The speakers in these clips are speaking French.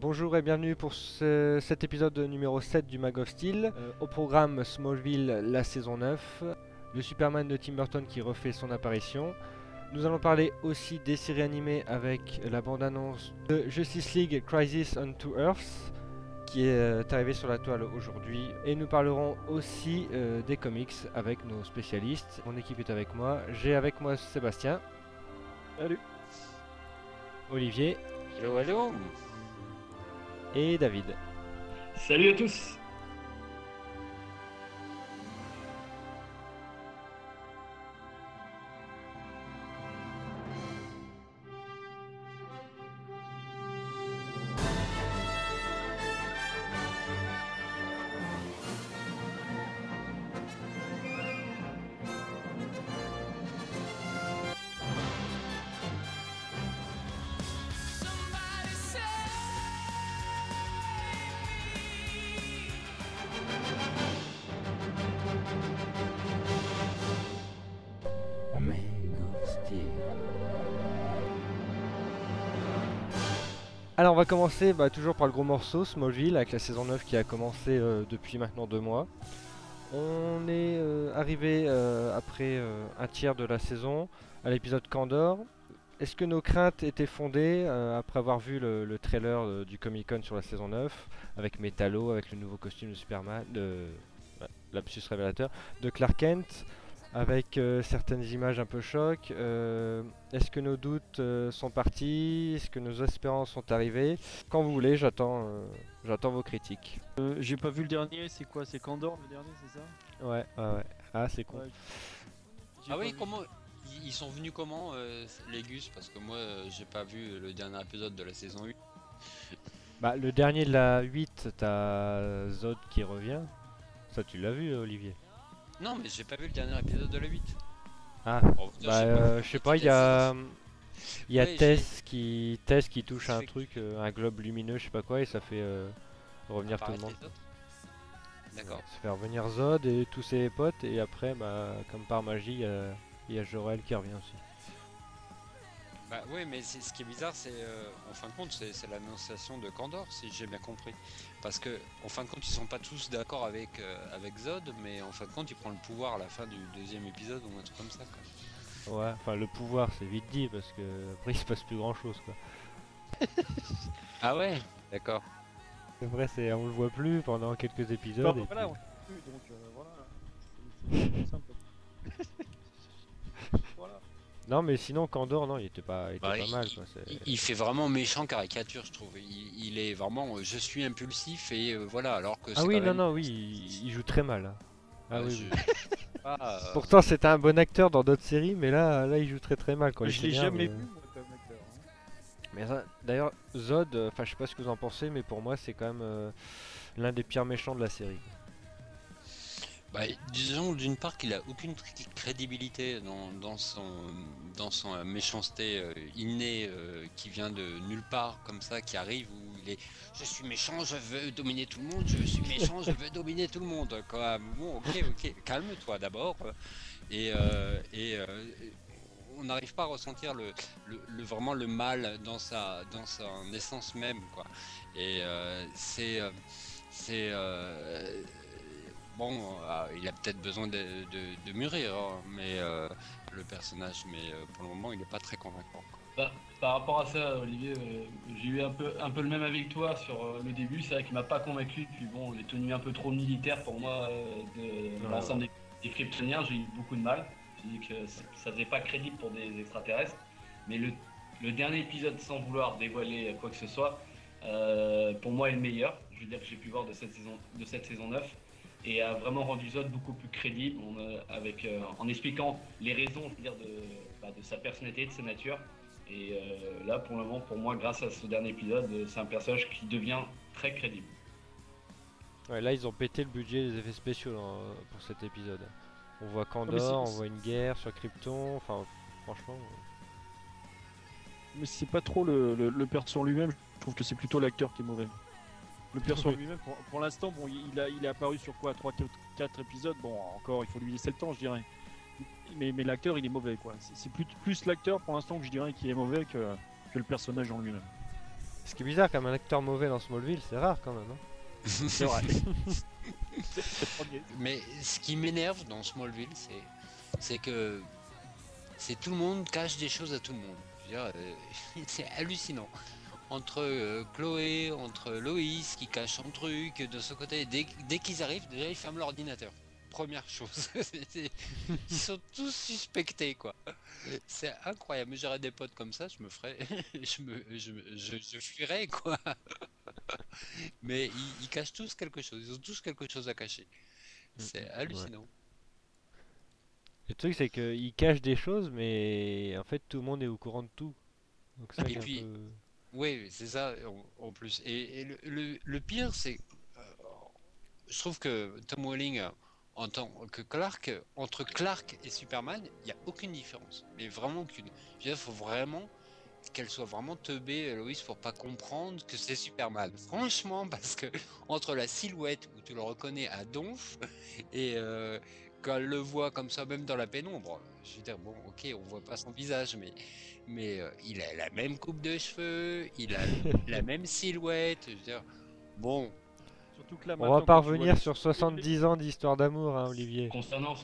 Bonjour et bienvenue pour ce- cet épisode numéro 7 du Mag of Steel. Euh, au programme Smallville, la saison 9, le Superman de Tim Burton qui refait son apparition. Nous allons parler aussi des séries animées avec la bande-annonce de Justice League Crisis on Two Earths qui est euh, arrivée sur la toile aujourd'hui. Et nous parlerons aussi euh, des comics avec nos spécialistes. Mon équipe est avec moi. J'ai avec moi Sébastien. Salut. Olivier Hello, hello et David. Salut à tous Alors on va commencer bah, toujours par le gros morceau, Smallville, avec la saison 9 qui a commencé euh, depuis maintenant deux mois. On est euh, arrivé euh, après un tiers de la saison à l'épisode Candor. Est-ce que nos craintes étaient fondées après avoir vu le, le trailer du Comic Con sur la saison 9 avec Metallo, avec le nouveau costume de Superman, de ouais, lapsus révélateur, de Clark Kent, avec euh, certaines images un peu choc. Euh, Est-ce que nos doutes euh, sont partis? Est-ce que nos espérances sont arrivées? Quand vous voulez, j'attends euh, j'attends vos critiques. Euh, J'ai pas vu le dernier, c'est quoi? C'est Candor le dernier, c'est ça? Ouais, ouais, ouais. Ah, c'est con. Ouais. Ah oui, vu. comment ils ils sont venus comment euh, les Gus? Parce que moi euh, j'ai pas vu le dernier épisode de la saison 8. Bah, le dernier de la 8, t'as Zod qui revient. Ça, tu l'as vu, Olivier? Non mais j'ai pas vu le dernier épisode de la 8. Ah, dire, bah, euh, je sais pas, il y a. Il y a Ouais, Tess qui, Tess qui touche un truc, euh, un globe lumineux, je sais pas quoi, et ça fait euh, revenir tout le monde. D'accord. Ça fait revenir Zod et tous ses potes, et après, bah, comme par magie, il y y a Jorel qui revient aussi. Bah oui mais c'est- ce qui est bizarre c'est euh, en fin de compte c'est l'annonciation de Candor si j'ai bien compris. Parce que en fin de compte ils sont pas tous d'accord avec, euh, avec Zod mais en fin de compte il prend le pouvoir à la fin du deuxième épisode ou un truc comme ça quoi. Ouais, enfin, le pouvoir, c'est vite dit, parce que après, il se passe plus grand chose, quoi. Ah ouais? D'accord. C'est vrai, c'est, on le voit plus pendant quelques épisodes. Et voilà, puis- on sait plus, donc euh, voilà. C'est- simple. Non, mais sinon, Candor, non, il était pas, il était Bah, pas il- mal, quoi. Il, il fait vraiment méchant caricature, je trouve. Il, il est vraiment, euh, je suis impulsif et euh, voilà, alors que Ah oui, non, même- non, oui, il, il joue très mal. hein. Ah euh, oui, je- oui. pas, euh, Pourtant, c'était un bon acteur dans d'autres séries, mais là, là, il joue très très mal. Quand il je l'ai jamais euh. vu, moi, comme acteur. hein. Mais ça- d'ailleurs, Zod, euh, enfin, je sais pas ce que vous en pensez, mais pour moi, c'est quand même euh, l'un des pires méchants de la série. Bah, disons d'une part qu'il a aucune cr- crédibilité dans, dans son dans son euh, méchanceté euh, innée euh, qui vient de nulle part comme ça, qui arrive où il est, je suis méchant, je veux dominer tout le monde, je suis méchant, je veux dominer tout le monde. Quoi. Bon, ok, ok, calme-toi d'abord. Et, et on n'arrive pas à ressentir le, le, vraiment le mal dans sa dans son essence même quoi et c'est c'est bon euh, il a peut-être besoin de, de, de mûrir hein, mais euh, le personnage mais euh, pour le moment il n'est pas très convaincant. Bah, par rapport à ça, Olivier, euh, j'ai eu un peu, un peu le même avec toi sur euh, le début. C'est vrai qu'il m'a pas convaincu. Puis bon, les tenues un peu trop militaires pour moi euh, de Ouais, l'ensemble des, des Kryptoniens, j'ai eu beaucoup de mal. J'ai dit que ça, faisait pas crédible pour des extraterrestres. Mais le, le dernier épisode, sans vouloir dévoiler quoi que ce soit, euh, pour moi est le meilleur. Je veux dire que j'ai pu voir de cette saison, de cette saison 9 et a vraiment rendu Zod beaucoup plus crédible on, euh, avec, euh, en expliquant les raisons je veux dire, de, bah, de sa personnalité, de sa nature. Et euh, là, pour le moment, pour moi, grâce à ce dernier épisode, c'est un personnage qui devient très crédible. Ouais, là, ils ont pété le budget des effets spéciaux pour cet épisode. On voit Candor, on voit une guerre sur Krypton, enfin, franchement. Mais c'est pas trop le, le, le perso en lui-même, je trouve que c'est plutôt l'acteur qui est mauvais. Le perso en lui-même, pour, pour l'instant, bon, il, a, il est apparu sur quoi 3-4 épisodes, bon, encore, il faut lui laisser le temps, je dirais. Mais, mais l'acteur, il est mauvais, quoi. C'est- plus, plus l'acteur, pour l'instant, que je dirais qui est mauvais que, que le personnage en lui-même. Ce qui est bizarre, comme un acteur mauvais dans Smallville, c'est rare quand même. hein. C'est vrai. C'est le premier. Mais ce qui m'énerve dans Smallville, c'est, c'est que c'est tout le monde cache des choses à tout le monde. Je veux dire, euh, c'est hallucinant. Entre euh, Chloé, entre Loïs qui cache son truc de ce côté, dès, dès qu'ils arrivent, déjà ils ferment l'ordinateur. Première chose. Ils sont tous suspectés quoi. C'est incroyable. J'aurais des potes comme ça, je me ferais. je me. Je, je, je fuirais quoi. Mais ils, ils cachent tous quelque chose. Ils ont tous quelque chose à cacher. C'est hallucinant. Le truc, c'est qu'il cache des choses, mais en fait, tout le monde est au courant de tout. Donc ça, Et puis- peu- Oui, c'est ça en, plus. Et, et le, le- le pire, c'est. euh, je trouve que Tom Welling, euh, en tant que Clark, euh, entre Clark et Superman, il n'y a aucune différence. Mais vraiment aucune. Il faut vraiment qu'elle soit vraiment teubée, Loïs, pour pas comprendre que c'est Superman. Franchement, parce que entre la silhouette où tu le reconnais à donf et quand elle le voit comme ça, même dans la pénombre, je veux dire, bon, ok, on voit pas son visage, mais mais euh, il a la même coupe de cheveux, il a la même silhouette. Je veux dire, bon, Surtout que là, On va pas vois les- sur 70 ans d'histoire d'amour, hein, Olivier. Concernant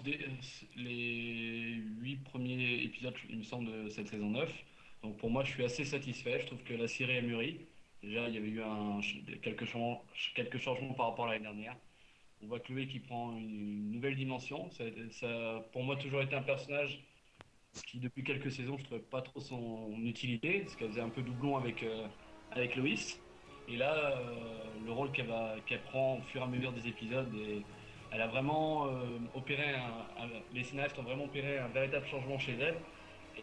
les 8 premiers épisodes, il me semble, de cette saison 9, donc pour moi, je suis assez satisfait. Je trouve que la série a mûri. Déjà, il y avait eu un, quelques, changements, quelques changements par rapport à l'année dernière. On voit Chloé qui prend une, nouvelle dimension. Ça, ça pour moi toujours été un personnage qui, depuis quelques saisons, je trouvais pas trop son utilité, parce qu'elle faisait un peu doublon avec, euh, avec Loïs. Et là, euh, le rôle qu'elle qu'elle prend au fur et à mesure des épisodes, elle a vraiment euh, opéré les scénaristes ont vraiment opéré un véritable changement chez elle.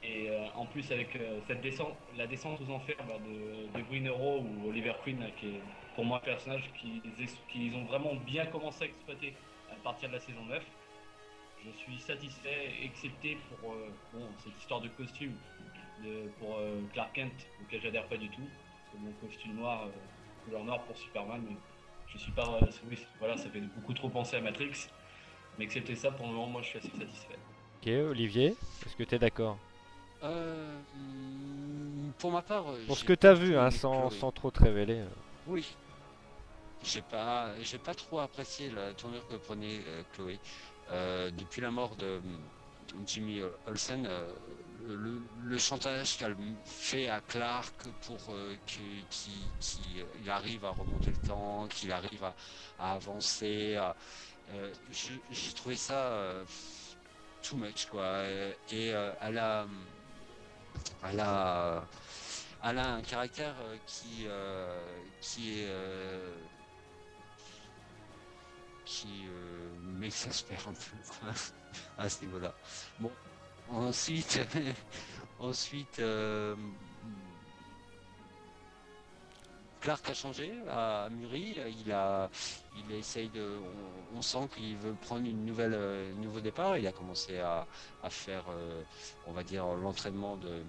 Et euh, en plus avec cette descente, la descente aux enfers bah, de, de Arrow ou Oliver Queen, qui est pour moi un personnage qu'ils qu'ils ont vraiment bien commencé à exploiter à partir de la saison 9. Je suis satisfait, excepté pour euh, bon, cette histoire de costume de- pour euh, Clark Kent, auquel j'adhère pas du tout. Parce que mon costume noir, euh, couleur noire pour Superman, mais je suis pas. oui, voilà, ça fait beaucoup trop penser à Matrix. Mais excepté ça, pour le moment, moi je suis assez satisfait. Ok, Olivier, est-ce que t'es d'accord? Euh, hmm, pour ma part, Pour ce que t'as du vu, hein, sans, trop te révéler. Oui. J'ai pas, j'ai pas trop apprécié la tournure que prenait euh, Chloé. Euh, depuis la mort de Jimmy Olsen, euh, le, chantage qu'elle fait à Clark pour qu'il qu'il- il arrive à remonter le temps, qu'il arrive à, avancer, j'ai trouvé ça too much quoi. Et elle a, elle a, elle a un caractère qui, qui est qui euh, m'exaspère un peu quoi, à ce niveau-là. Bon, ensuite, ensuite, euh, Clark a changé, a mûri, il a, il essaye de, on, sent qu'il veut prendre une nouvelle, euh, nouveau départ. Il a commencé à, à faire, on va dire, l'entraînement de,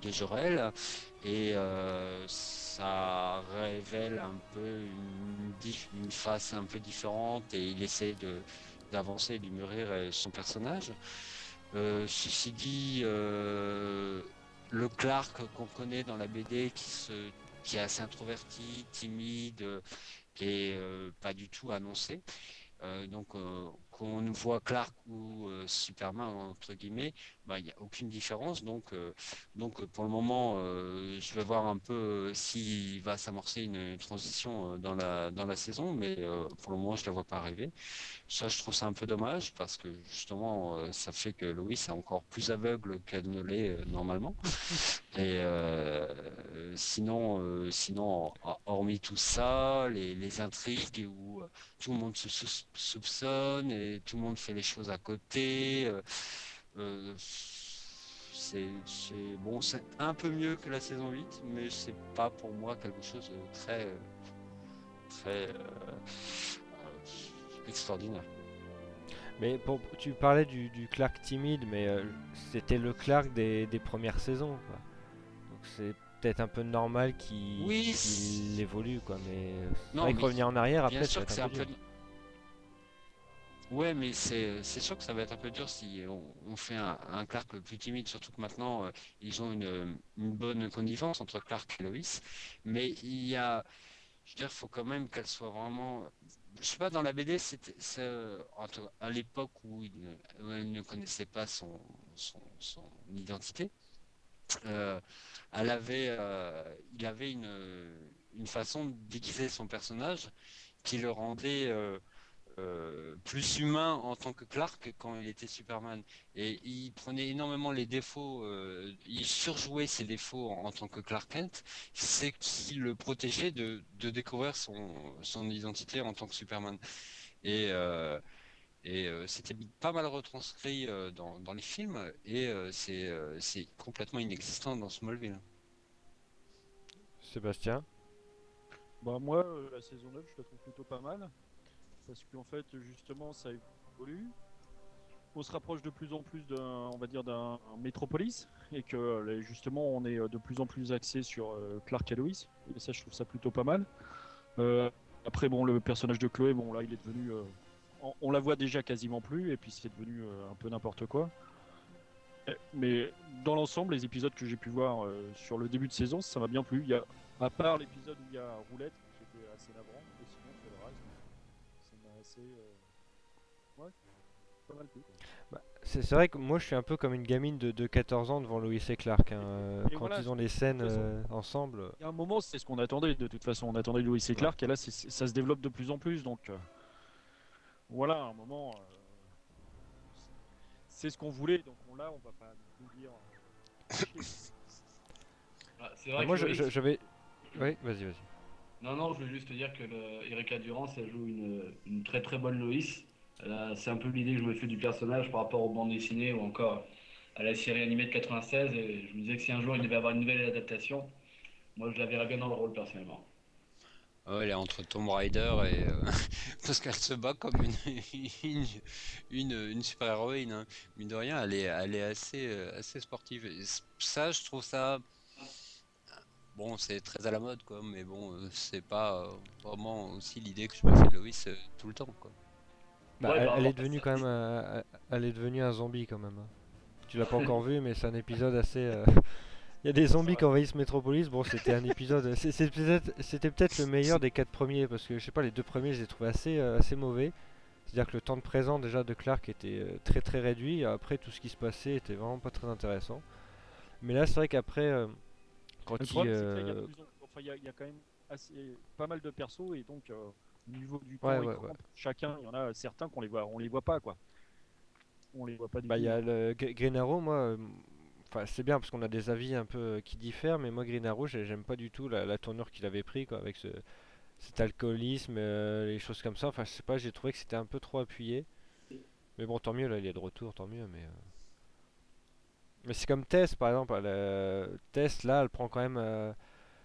de Jorel et euh, ça révèle un peu une, face un peu différente et il essaie de d'avancer, de mûrir euh, son personnage. Euh, ceci dit, le Clark qu'on connaît dans la BD qui se qui est assez introverti, timide et euh, pas du tout annoncé. Donc euh, qu'on voit Clark ou euh, Superman entre guillemets, bah, il n'y a aucune différence. Donc, euh, donc pour le moment, euh, je vais voir un peu s'il va s'amorcer une transition dans la dans la saison, mais pour le moment, je la vois pas arriver. Ça, je trouve ça un peu dommage parce que justement, ça fait que Lois est encore plus aveugle qu'elle ne l'est normalement. Et sinon, sinon, hor- hormis tout ça, les, les intrigues où tout le monde se sou- soupçonne et tout le monde fait les choses à côté. euh, euh, c'est c'est- bon, c'est un peu mieux que la saison 8, mais c'est pas pour moi quelque chose de très euh, très extraordinaire. Mais pour, tu parlais du, du Clark timide, mais euh, c'était le Clark des, des premières saisons. quoi. Donc c'est peut-être un peu normal qu'il Oui, évolue, quoi. Mais Non, revenir en arrière après, sûr que c'est un peu. Ouais, mais c'est sûr que ça va être un peu dur si on, fait un, un Clark plus timide, surtout que maintenant euh, ils ont une, bonne connivence entre Clark et Lois. Mais il y a, je veux dire, faut quand même qu'elle soit vraiment. Je sais pas, dans la BD, c'était à l'époque où elle ne connaissait pas son identité, euh, elle avait, euh, il avait une, une façon de déguiser son personnage qui le rendait. Euh, plus humain en tant que Clark quand il était Superman. Et il prenait énormément les défauts, euh, il surjouait ses défauts en, en tant que Clark Kent, c'est qu'il le protégeait de, de découvrir son, son identité en tant que Superman. Et, euh, et euh, c'était pas mal retranscrit euh, dans, dans les films, et euh, c'est euh, c'est complètement inexistant dans Smallville. Sébastien? Bah moi, la saison 9, je la trouve plutôt pas mal. Parce qu'en fait, justement, ça évolue. On se rapproche de plus en plus d'un, on va dire, d'un métropolis. Et que euh, justement, on est euh, de plus en plus axé sur euh, Clark et Lois. Et ça, je trouve ça plutôt pas mal. Après, bon, le personnage de Chloé, bon, là, il est devenu... on, la voit déjà quasiment plus. Et puis, c'est devenu un peu n'importe quoi. Mais dans l'ensemble, les épisodes que j'ai pu voir sur le début de saison, ça m'a bien plu. Il y a, à part l'épisode où il y a Roulette, qui était assez navrant, euh, Ouais, pas mal plu. quoi. Bah, c'est vrai que moi je suis un peu comme une gamine de, de 14 ans devant Lois et Clark. hein, euh, Et Quand voilà, ils ont les scènes euh, ensemble. Il y a un moment, c'est ce qu'on attendait de toute façon. On attendait Louis et Clark, et là, c'est- ça se développe de plus en plus. Donc, euh, voilà, à un moment, euh, c'est ce qu'on voulait. Donc, on l'a, on va pas nous dire. euh, Ah, c'est bah, vrai moi que je- Lois- je- j'avais. Oui, vas-y, vas-y. Non, non, je voulais juste te dire que Erika Durance, elle joue une, très très bonne Loïs. C'est un peu l'idée que je me fais du personnage par rapport aux bandes dessinées ou encore à la série animée de 96. Et je me disais que si un jour il devait avoir une nouvelle adaptation, moi je la verrais bien dans le rôle personnellement. Ouais, elle est entre Tomb Raider et. euh, parce qu'elle se bat comme une, une, super-héroïne. hein. Mine de rien, elle est, elle est assez, euh, assez sportive. Ça, je trouve ça. Bon, c'est très à la mode, quoi, mais bon, euh, c'est pas euh, vraiment aussi l'idée que je me fais de Lois euh, tout le temps, quoi. Bah, Ouais, elle, elle est devenue quand même. euh, elle est devenue un zombie quand même. hein. Tu l'as pas encore vu, mais c'est un épisode assez. euh, Il y a des zombies qui envahissent Metropolis. Bon, c'était un épisode. c'est- c'est peut-être- C'était peut-être le meilleur des quatre premiers parce que je sais pas, les deux premiers, je les ai trouvés assez, euh, assez mauvais. C'est-à-dire que le temps de présent déjà de Clark était très très réduit. et Après, tout ce qui se passait était vraiment pas très intéressant. Mais là, c'est vrai qu'après, euh, quand Le il. problème, c'est qu'il y a de plus en- enfin, il y a- il y a quand même assez, pas mal de persos et donc euh, au niveau du temps ouais, écran, ouais. chacun, il y en a certains qu'on les voit, on les voit pas quoi. On les voit pas du Bah, il y a le Gr- Green Arrow, moi, euh, enfin c'est bien parce qu'on a des avis un peu euh, qui diffèrent, mais moi Green Arrow, j'ai- j'aime pas du tout la, la tournure qu'il avait pris, quoi, avec ce, cet alcoolisme, euh, les choses comme ça. Enfin, je sais pas, j'ai trouvé que c'était un peu trop appuyé. Mais bon, tant mieux, là, il est de retour, tant mieux, mais. euh, Mais c'est comme Tess, par exemple. elle, euh, Tess, là, elle prend quand même. euh,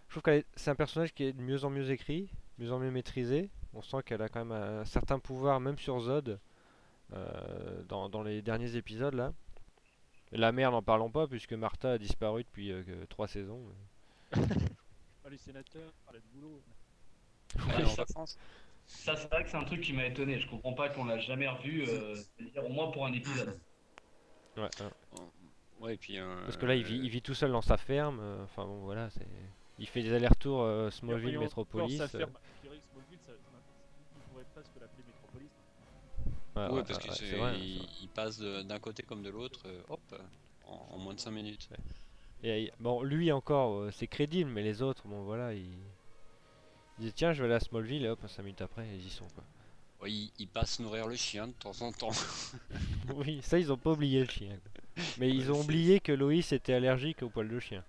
Je trouve que c'est un personnage qui est de mieux en mieux écrit, de mieux en mieux maîtrisé. On sent qu'elle a quand même un certain pouvoir, même sur Zod, euh, dans, dans les derniers épisodes là. La mère, n'en parlons pas, puisque Martha a disparu depuis euh, trois saisons. Ah, les sénateurs, parlaient de boulot. Ouais, ça, c'est vrai que c'est un truc qui m'a étonné. Je comprends pas qu'on l'a jamais revu, euh, c'est-à-dire au moins pour un épisode. Ouais, ouais. Ouais, et puis. euh, Parce que là, il vit, il vit tout seul dans sa ferme. euh, Enfin bon, voilà, c'est. Il fait des allers-retours euh, Smallville, Et encore, Metropolis. sa ferme, je dirais que Smallville, ça, on pourrait presque l'appeler Métropolis. ouais, Ouais, ouais, parce ouais, vrai, il, passe d'un côté comme de l'autre, euh, hop, en, en moins de 5 minutes. Et, bon, lui encore, euh, c'est crédible, mais les autres, bon voilà, ils. Ils disent tiens, je vais aller à Smallville, et hop, 5 minutes après, ils y sont quoi. Ouais, il, il passe nourrir le chien de temps en temps. oui, ça, ils ont pas oublié le chien. quoi. Mais ils ont oublié que Loïs était allergique au poil de chien.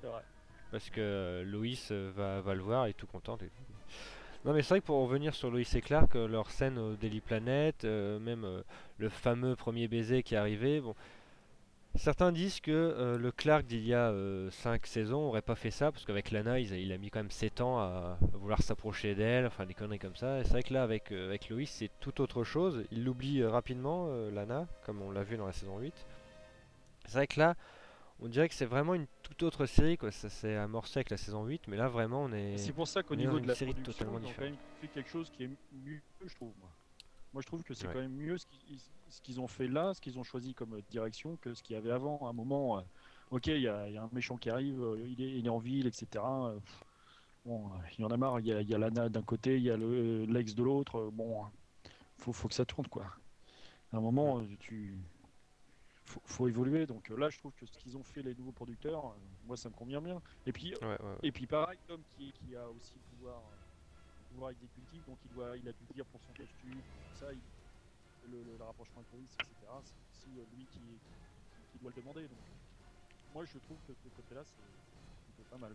C'est vrai. Parce que euh, Loïs euh, va, va le voir et est tout et tout. Non mais c'est vrai que pour revenir sur Loïs et Clark, euh, leur scène au Daily Planet, euh, même euh, le fameux premier baiser qui est arrivé, bon, certains disent que euh, le Clark d'il y a 5 saisons aurait pas fait ça, parce qu'avec Lana, il a, il a mis quand même 7 ans à, à vouloir s'approcher d'elle, enfin des conneries comme ça. Et c'est vrai que là, avec, euh, avec Loïs, c'est tout autre chose. Il l'oublie euh, rapidement, euh, Lana, comme on l'a vu dans la saison 8. C'est vrai que là, on dirait que c'est vraiment une toute autre série, quoi. Ça s'est amorcé avec la saison 8, mais là vraiment on est. C'est pour ça qu'au niveau de la série production, totalement ils ont quand même fait quelque chose qui est mieux, je trouve. Moi. Moi, je trouve que c'est Ouais. quand même mieux ce qu'ils ce qu'ils ont fait là, ce qu'ils ont choisi comme direction que ce qu'il y avait avant. À un moment, euh, ok, il y, a il y a un méchant qui arrive, euh, il est, il est en ville, etc. euh, Bon, il y en a marre. Il y a, il y a Lana d'un côté, il y a le l'ex de l'autre. Bon, faut, faut que ça tourne, quoi. À un moment, tu faut, faut évoluer. Donc là, je trouve que ce qu'ils ont fait les nouveaux producteurs, moi, ça me convient bien. Et puis, Ouais, ouais, ouais. et puis pareil, Tom qui, qui a aussi le pouvoir, pouvoir exécutif, donc il, doit, il a dû dire pour son costume, ça, il- le, rapprochement de police, etc. C'est aussi euh, lui qui, doit le demander. Moi, je trouve que ce côté-là, c'est pas mal.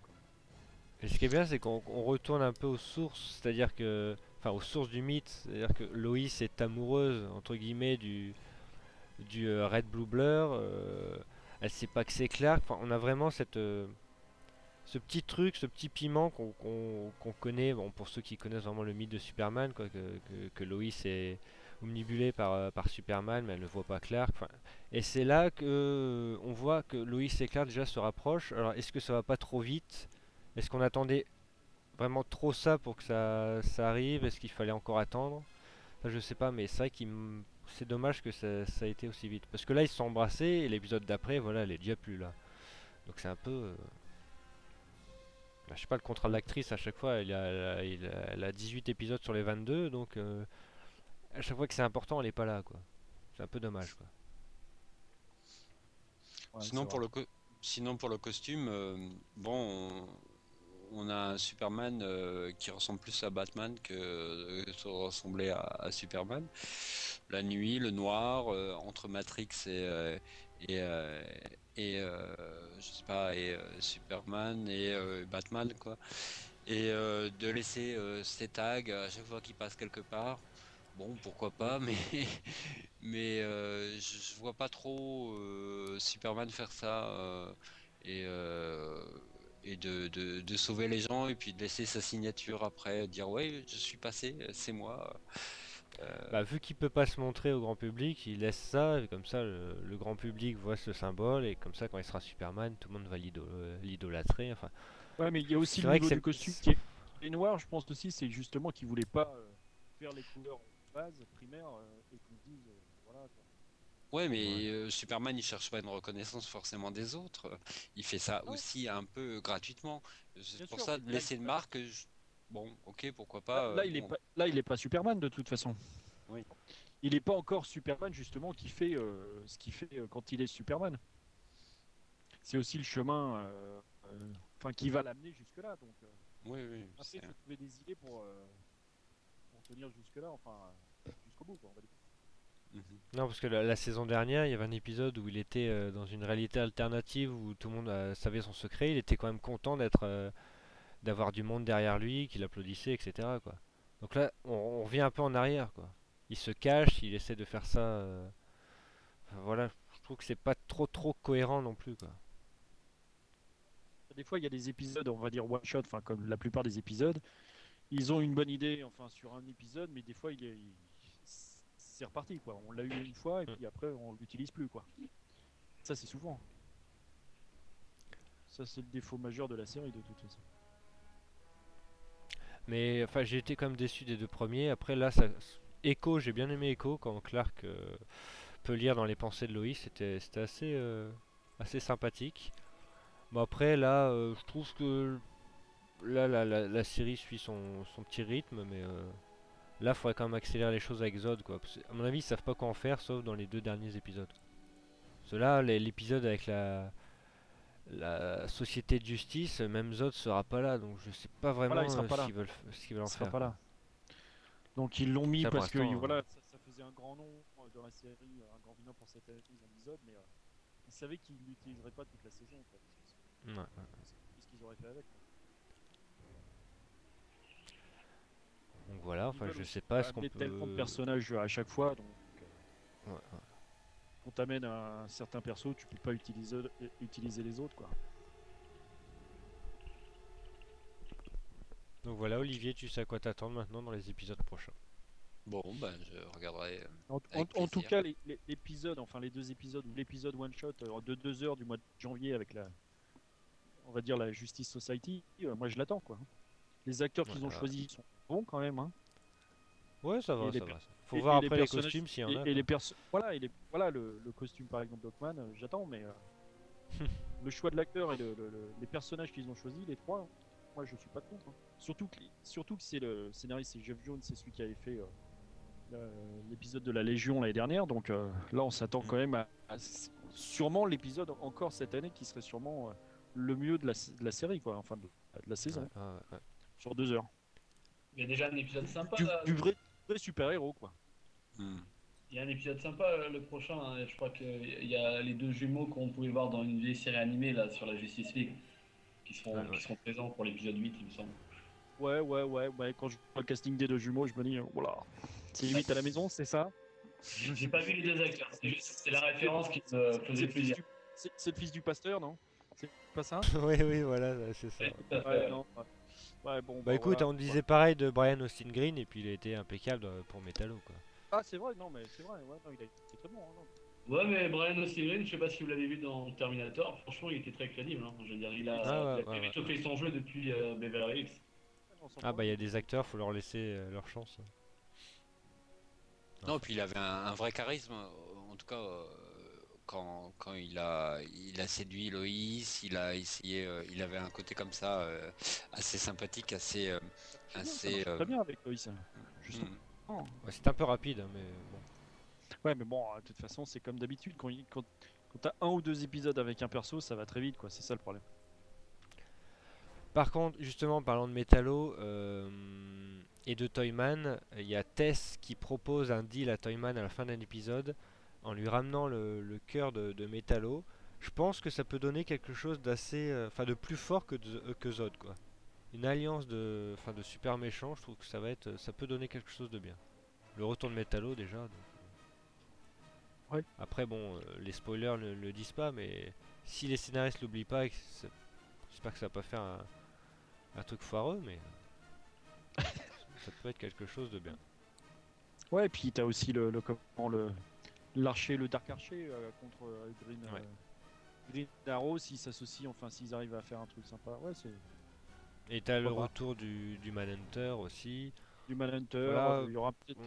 Et ce qui est bien, c'est qu'on on retourne un peu aux sources, c'est-à-dire que, enfin, aux sources du mythe, c'est-à-dire que Loïs est amoureuse entre guillemets du du euh, Red Blue Blur. euh, elle sait pas que c'est Clark. Enfin, on a vraiment cette euh, ce petit truc, ce petit piment qu'on connaît. Bon, pour ceux qui connaissent vraiment le mythe de Superman, quoi, que, que, que Loïs est omnibulée par euh, par Superman, mais elle ne voit pas Clark. Et c'est là que euh, on voit que Loïs et Clark déjà se rapprochent. Alors, est-ce que ça va pas trop vite? Est-ce qu'on attendait vraiment trop ça pour que ça, ça arrive? Est-ce qu'il fallait encore attendre? Je sais pas, mais c'est vrai qu'il c'est dommage que ça, ça a été aussi vite. Parce que là, ils se sont embrassés et l'épisode d'après, voilà, elle est déjà plus là. Donc c'est un peu. euh, bah, je sais pas, le contrat de l'actrice, à chaque fois, elle a, elle a- il a- elle a 18 épisodes sur les 22, donc à chaque fois que c'est important, elle est pas là, quoi. C'est un peu dommage, quoi. Ouais, Sinon pour, le co- Sinon pour le costume, euh, bon, on, on a un Superman euh, qui ressemble plus à Batman que euh, que ressembler à, à Superman. La nuit, le noir, euh, entre Matrix et euh, et, euh, et euh, je sais pas et euh, Superman et euh, Batman quoi. Et euh, de laisser euh, ces tags à chaque fois qu'il passe quelque part. Bon, pourquoi pas, mais mais euh, je, je vois pas trop euh, Superman faire ça euh, et euh, et de, de, de sauver les gens et puis de laisser sa signature après, dire ouais, je suis passé, c'est moi. Bah, vu qu'il peut pas se montrer au grand public, il laisse ça, et comme ça le, le grand public voit ce symbole, et comme ça quand il sera Superman, tout le monde va l'ido- l'idolâtrer. Enfin, Ouais, mais il y a aussi C'est le vrai que niveau c'est- du costume qui est. Les noirs, je pense aussi, c'est justement qu'ils voulaient pas euh, faire les couleurs base, primaires, euh, et qu'on se dise, euh, voilà. quoi. Ouais, mais Ouais. euh, Superman il cherche pas une reconnaissance forcément des autres, il fait ça Non. aussi un peu gratuitement. C'est pour sûr, ça laisser une marque. je- Bon, ok, pourquoi pas. là, euh, il est bon. pas, là, il est pas Superman de toute façon. Oui. Il est pas encore Superman justement qui fait euh, ce qu'il fait euh, quand il est Superman. C'est aussi le chemin, euh, euh, enfin, qui va l'amener jusque là. Donc euh, Oui, oui, après, c'est- il faut trouver des idées pour, euh, pour tenir jusque là, enfin jusqu'au bout. Quoi, on va dire. Mhm. Non, parce que la, la saison dernière, il y avait un épisode où il était euh, dans une réalité alternative où tout le monde euh, savait son secret. Il était quand même content d'être, euh, d'avoir du monde derrière lui, qui l'applaudissait, etc. Quoi. Donc là, on, on revient un peu en arrière, quoi. Il se cache, il essaie de faire ça. euh, enfin, voilà, je trouve que c'est pas trop trop cohérent non plus, quoi. Des fois, il y a des épisodes, on va dire one shot, enfin comme la plupart des épisodes, ils ont une bonne idée, enfin sur un épisode, mais des fois, il est, il- c'est reparti quoi. On l'a eu une fois et puis après, on l'utilise plus quoi. Ça, c'est souvent. Ça, c'est le défaut majeur de la série de toute façon. Mais enfin, j'ai été quand même déçu des deux premiers. Après, là, ça... Echo, j'ai bien aimé Echo quand Clark euh, peut lire dans les pensées de Loïs. C'était assez, euh, assez sympathique. Bon, après, là, euh, je trouve que là, la, la, la série suit son, son petit rythme, mais euh, là, il faudrait quand même accélérer les choses avec Zod, quoi. Parce que, à mon avis, ils savent pas quoi en faire, sauf dans les deux derniers épisodes. Cela, l'épisode avec la, la société de justice, même Zod sera pas là, donc je sais pas vraiment Voilà, euh, pas ce là. qu'ils veulent, veulent en Il faire. pas là. Donc ils l'ont mis Ça, parce que l'instant, voilà, ça, ça faisait un grand nom euh, dans la série, un grand bilan pour cette Zod, mais euh, ils savaient qu'ils l'utiliseraient pas toute la saison. Parce que Ouais, Qu'est-ce qu'ils auraient fait avec quoi. Donc voilà, enfin je sais pas ce qu'on peut. tellement de personnages à chaque fois, donc euh, Ouais, ouais. on t'amène un certain perso, tu peux pas utiliser, utiliser les autres quoi. Donc voilà, Olivier, tu sais à quoi t'attendre maintenant dans les épisodes prochains. Bon, bah, je regarderai. euh, En, Avec en- en tout cas, l'épisode, enfin les deux épisodes, ou l'épisode one shot euh, de deux heures du mois de janvier avec la, on va dire la Justice Society, euh, moi je l'attends quoi. Les acteurs qu'ils ont ouais. choisis sont bons quand même. Hein. Ouais, ça va, ça. Faut et- voir et après les costumes s'il y en a. et les perso- voilà, et les- voilà le, le costume par exemple d'Hawkman, euh, j'attends, mais euh, le choix de l'acteur et le- le- le- les personnages qu'ils ont choisis, les trois, moi je suis pas contre. hein. Surtout que, surtout que c'est le scénariste, c'est Jeff Jones, c'est celui qui avait fait euh, l'épisode de la Légion l'année dernière, donc là on s'attend Mm. quand même à, sûrement l'épisode encore cette année qui serait sûrement le mieux de la, de la série, quoi, enfin de, de la saison, Ouais, ouais, ouais. Sur deux heures. Il y a déjà un épisode sympa. Du, là. du vrai, vrai super-héros, quoi. Hmm. Il y a un épisode sympa euh, le prochain. hein. Je crois qu'il y a les deux jumeaux qu'on pouvait voir dans une vieille série animée là sur la Justice League qui seront, Ouais, ouais. qui seront présents pour l'épisode 8, il me semble. Ouais, ouais, ouais, ouais. Quand je vois le casting des deux jumeaux, je me dis, voilà, c'est limite à la maison, c'est ça? J'ai pas vu les deux acteurs. C'est juste- c'est la référence qui me faisait plaisir. c'est- le fils du pasteur, non? C'est pas ça? Oui, oui, voilà, c'est ça. Ouais, tout à fait, Ouais, ouais. non. Ouais, bon. Bah écoute, voilà. on disait pareil de Brian Austin Green et puis il a été impeccable euh, pour Metallo quoi. Ah, c'est vrai, non, mais c'est vrai, ouais, non, il a été très bon. hein, non. Ouais, mais Brian Austin Green, je sais pas si vous l'avez vu dans Terminator, franchement, il était très crédible. hein. Je veux dire, il a, Ah ouais, il a ouais, très vite fait son jeu depuis euh, Beverly Hills. Ah bah il y a des acteurs, faut leur laisser euh, leur chance. Non, puis il avait un, un vrai charisme, en tout cas euh, quand, quand il a il a séduit Loïs, il a essayé, euh, il avait un côté comme ça euh, assez sympathique, assez euh, ça assez. euh, Très bien avec Loïs. Juste- hmm. Ouais, c'est un peu rapide, hein, mais bon. Ouais, mais bon, de toute façon, c'est comme d'habitude. Quand, il- quand, quand t'as un ou deux épisodes avec un perso, ça va très vite, quoi. C'est ça le problème. Par contre, justement, en parlant de Metallo euh, et de Toyman, il y a Tess qui propose un deal à Toyman à la fin d'un épisode en lui ramenant le, le cœur de, de Metallo. Je pense que ça peut donner quelque chose d'assez, euh, enfin de plus fort que, de- euh, que Zod, quoi. Une alliance de, enfin de super méchants. Je trouve que ça va être, ça peut donner quelque chose de bien. Le retour de Metallo déjà. donc, euh. Ouais. Après bon, euh, les spoilers ne le disent pas, mais si les scénaristes l'oublient pas, j'espère que ça va pas faire un, un truc foireux, mais ça peut être quelque chose de bien. Ouais, et puis t'as aussi le, le comment le l'archer, le Dark Archer euh, contre euh, Green, euh, Ouais. Green Arrow s'ils s'associent, enfin s'ils arrivent à faire un truc sympa. Ouais, c'est Et t'as le pas. retour du, du Manhunter aussi. du Manhunter. Voilà. Il y aura peut-être.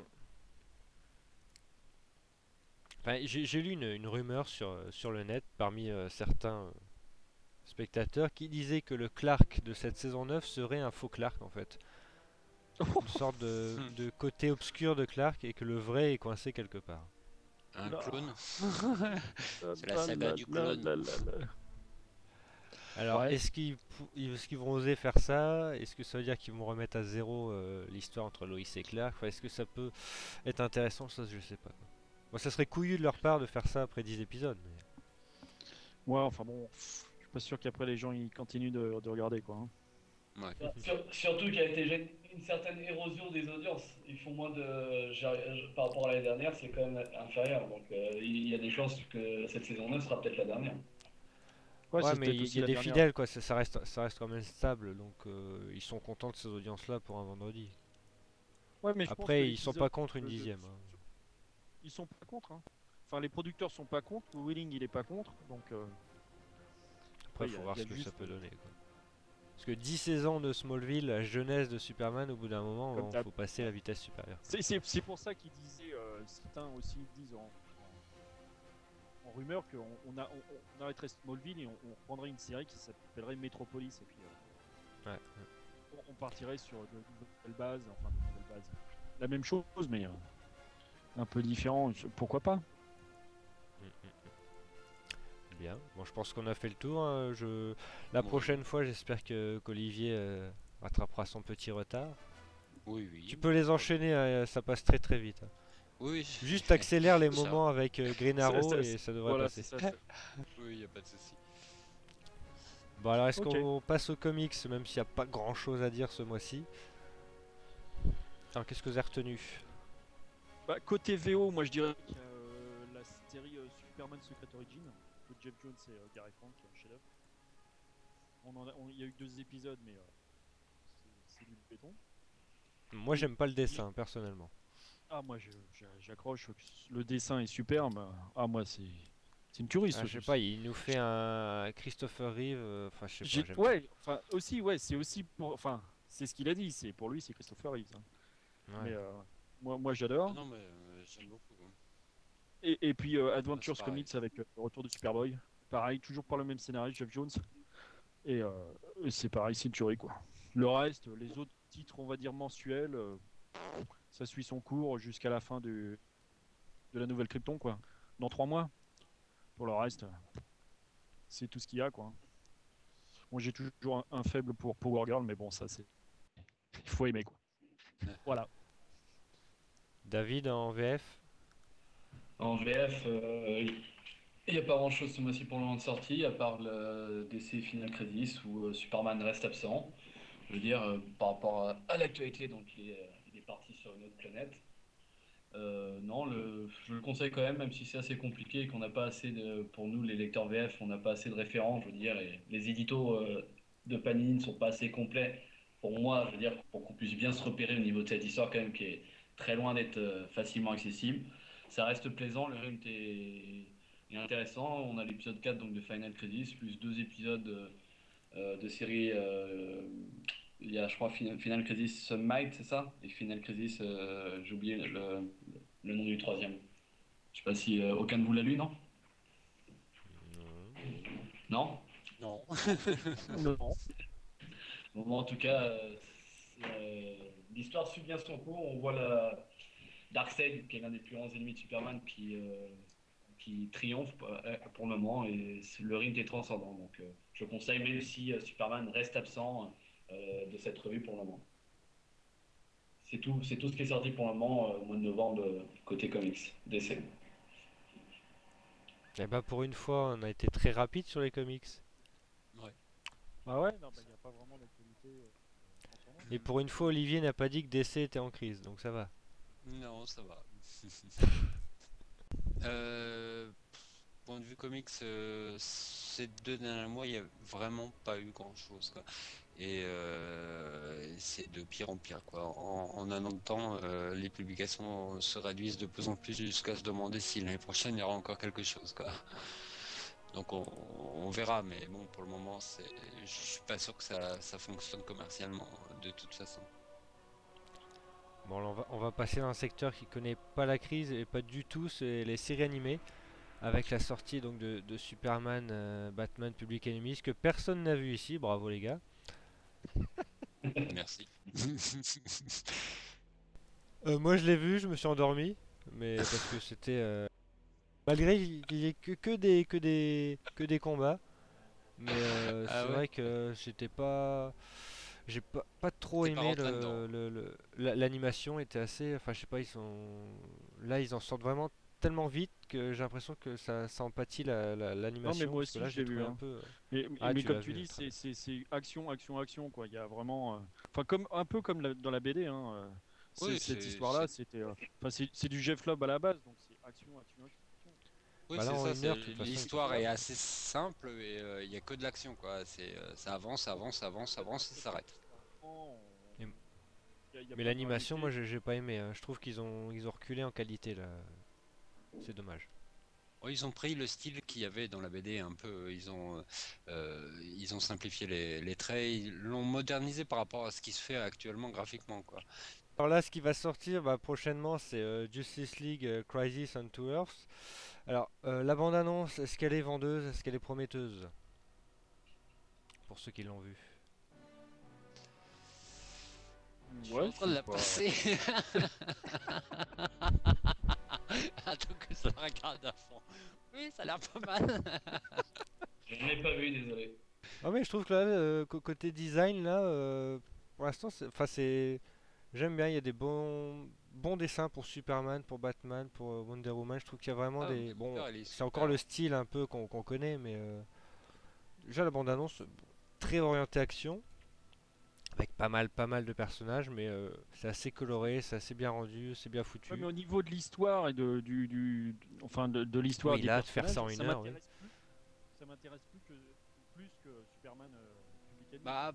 Enfin, j'ai lu une, une rumeur sur, sur le net parmi euh, certains euh, spectateurs qui disaient que le Clark de cette saison 9 serait un faux Clark en fait. Une sorte de, de côté obscur de Clark et que le vrai est coincé quelque part. Un Là. clone. C'est la saga du clone. Alors, Ouais. est-ce qu'ils vont oser faire ça? Est-ce que ça veut dire qu'ils vont remettre à zéro euh, l'histoire entre Loïs et Clark? Enfin, Est-ce que ça peut être intéressant? Ça, je sais pas. Bon, ça serait couillu de leur part de faire ça après 10 épisodes. Mais... Ouais, enfin bon, je suis pas sûr qu'après les gens ils continuent de, de regarder quoi. hein. Sur- surtout qu'il y a été gén- une certaine érosion des audiences. Ils font moins de. j'ai- Par rapport à l'année dernière, c'est quand même inférieur. Donc euh, il y a des chances que cette saison 9 sera peut-être la dernière. Ouais, mais il y, a des dernière. fidèles, quoi. Ça, ça reste, ça reste quand même stable. Donc, euh, ils sont contents de ces audiences-là pour un vendredi. Ouais, mais Après, ils sont pas contre une de- dixième. hein. Ils sont pas contre. hein. Enfin, les producteurs sont pas contre. Willing il est pas contre. Donc. euh, Après, il faut voir y ce que ça peut donner. Quoi. Parce que 10 saisons de Smallville, la jeunesse de Superman, au bout d'un moment, il faut passer à la vitesse supérieure. C'est- pour ça qu'ils disaient, euh, certains aussi disent en, en, en rumeur qu'on on, a- on- on arrêterait Smallville et on, on reprendrait une série qui s'appellerait Metropolis et puis euh, Ouais, on, on partirait sur de, de nouvelles bases, enfin de nouvelles bases. La même chose mais euh, un peu différent, pourquoi pas? Mm, mm, mm. Bien. Bon, je pense qu'on a fait le tour. hein. Je... La Bon. prochaine fois, j'espère que qu'Olivier euh, rattrapera son petit retard. Oui, oui. Tu peux les enchaîner, hein, ça passe très très vite. hein. Oui, Juste accélère les Ça. moments avec euh, Green Ça- Arrow ça- et ça devrait Voilà, passer. c'est ça, c'est- oui, y a pas de souci. Bon alors est-ce Ok. qu'on passe aux comics même s'il n'y a pas grand chose à dire ce mois-ci? Alors qu'est-ce que vous avez retenu? Bah, côté VO, moi je dirais que euh, la série euh, Superman Secret Origin de Jeff Jones et euh, Gary Frank qui est un chef-d'œuvre. On Il y a eu deux épisodes, mais euh, c'est- du béton. Moi j'aime pas le dessin personnellement. Ah, moi j'accroche. Le dessin est superbe. Ah, moi c'est c'est une tuerie. Ah, ce- je sais pas, il nous fait un Christopher Reeve, euh, enfin je sais pas. Ouais, enfin aussi, ouais, c'est aussi pour. Enfin, c'est ce qu'il a dit. C'est pour lui, c'est Christopher Reeves. hein. Ouais. Mais euh, Moi, moi j'adore. Ah non, mais euh, j'aime beaucoup. hein. Et, et puis euh, Adventures. Comics avec euh, le retour de Superboy. Pareil, toujours par le même scénariste, Jeff Jones. Et, euh, c'est pareil, c'est une tuerie quoi. Le reste, les autres titres, on va dire mensuels, euh, ça suit son cours jusqu'à la fin du, de la nouvelle Krypton quoi. Dans trois mois. Pour le reste, c'est tout ce qu'il y a quoi. Bon, j'ai toujours un, un faible pour Power Girl, mais bon, ça c'est. Il faut aimer quoi. Voilà. David en VF En VF, euh, il n'y a pas grand chose ce mois-ci pour le moment de sortie, à part le DC Final Crisis où euh, Superman reste absent. Je veux dire, euh, par rapport à, l'actualité, donc il est, euh, parti sur une autre planète. Euh, non, je le conseille quand même, même si c'est assez compliqué et qu'on n'a pas assez de, pour nous les lecteurs VF, on n'a pas assez de référents, je veux dire, et les éditos euh, de Panini ne sont pas assez complets pour moi, je veux dire, pour qu'on puisse bien se repérer au niveau de cette histoire quand même qui est très loin d'être euh, facilement accessible. Ça reste plaisant, le rythme est, est intéressant. On a l'épisode 4 donc de Final Crisis, plus deux épisodes euh, euh, de série. euh, il y a, je crois, Final, Final Crisis Might, c'est ça? Et Final Crisis, euh, j'ai oublié le, le nom du troisième. Je sais pas si euh, aucun de vous l'a lu, non? Non? Non? Non. Bon, en tout cas, l'histoire suit bien son cours. On voit la Darkseid, qui est l'un des plus grands ennemis de Superman, qui, euh, qui triomphe euh, pour le moment et le rythme est transcendant. Donc, euh, je conseille, même si euh, Superman reste absent euh, de cette revue pour le moment. C'est tout, c'est tout ce qui est sorti pour le moment euh, au mois de novembre euh, côté comics DC. Eh bah pour une fois, on a été très rapide sur les comics. Bah ouais, non, bah, il n'y a pas vraiment d'actualité. euh. Et pour une fois, Olivier n'a pas dit que DC était en crise, donc ça va. Non, ça va. euh, point de vue comics, euh, ces deux derniers mois, il n'y a vraiment pas eu grand chose. Quoi. Et euh, c'est de pire en pire. Quoi. En, en un an de temps, euh, les publications se réduisent de plus en plus jusqu'à se demander si l'année prochaine il y aura encore quelque chose. Quoi. Donc on, on verra, mais bon, pour le moment, je suis pas sûr que ça, ça fonctionne commercialement de toute façon. Bon, on va, on va passer dans un secteur qui connaît pas la crise et pas du tout, c'est les séries animées. Avec la sortie donc de, de Superman, euh, Batman, Public Enemies, que personne n'a vu ici, bravo les gars. Merci. Euh, moi je l'ai vu, je me suis endormi, mais parce que c'était euh, malgré qu'il y ait que, que des que des que des combats, mais euh, Ah c'est ouais vrai que j'étais pas j'ai pas, pas trop aimé rentré le- le- le- la- l'animation était assez enfin je sais pas ils sont là ils en sortent vraiment tellement vite que j'ai l'impression que ça, ça empathie la- la- l'animation moi parce que aussi, là je j'ai l'ai vu, trouvé un hein. peu euh, Mais, mais- Ah, mais tu comme tu vu, dis, c'est, c'est, c'est action, action, action, quoi. Il y a vraiment. euh, Enfin, comme, un peu comme la- dans la BD, hein. euh, c'est- Oui, cette c'est- histoire-là, c'était. euh, Enfin, c'est, c'est du Jeff Lobb à la base, donc c'est action, action, action. Oui, Bah c'est l'histoire est assez simple et euh, il n'y a que de l'action quoi. C'est euh, ça avance, ça avance, ça avance, ça avance et ça s'arrête. Et- mais l'animation moi j'ai j'ai pas aimé hein. je trouve qu'ils ont ils ont reculé en qualité là c'est dommage Ouais, ils ont pris le style qu'il y avait dans la BD un peu. Ils ont euh, ils ont simplifié les, les traits, ils l'ont modernisé par rapport à ce qui se fait actuellement graphiquement quoi. Alors là, ce qui va sortir bah, prochainement, c'est euh, Justice League euh, Crisis on Two Earths. Alors, euh, la bande-annonce, est-ce qu'elle est vendeuse Est-ce qu'elle est prometteuse Pour ceux qui l'ont vu. Je suis Ouais, en train de la passer. Attends que la regarde à fond. Oui, ça a l'air pas mal. Je n'ai pas vu, désolé. Ah mais je trouve que là, euh, côté design, là, euh, pour l'instant, c'est- enfin c'est... J'aime bien, il y a des bons, bons dessins pour Superman, pour Batman, pour euh, Wonder Woman. Je trouve qu'il y a vraiment Ah, des... Bon, c'est encore le style un peu qu'on connaît, mais... euh, Déjà, la bande-annonce, très orientée action, avec pas mal, pas mal de personnages, mais euh, c'est assez coloré, c'est assez bien rendu, c'est bien foutu. Ouais, mais au niveau de l'histoire et de, du, du, enfin de, de l'histoire Oui, des là, de faire ça en une heure, oui. m'intéresse plus. Ça m'intéresse plus que, plus que Superman euh. Bah,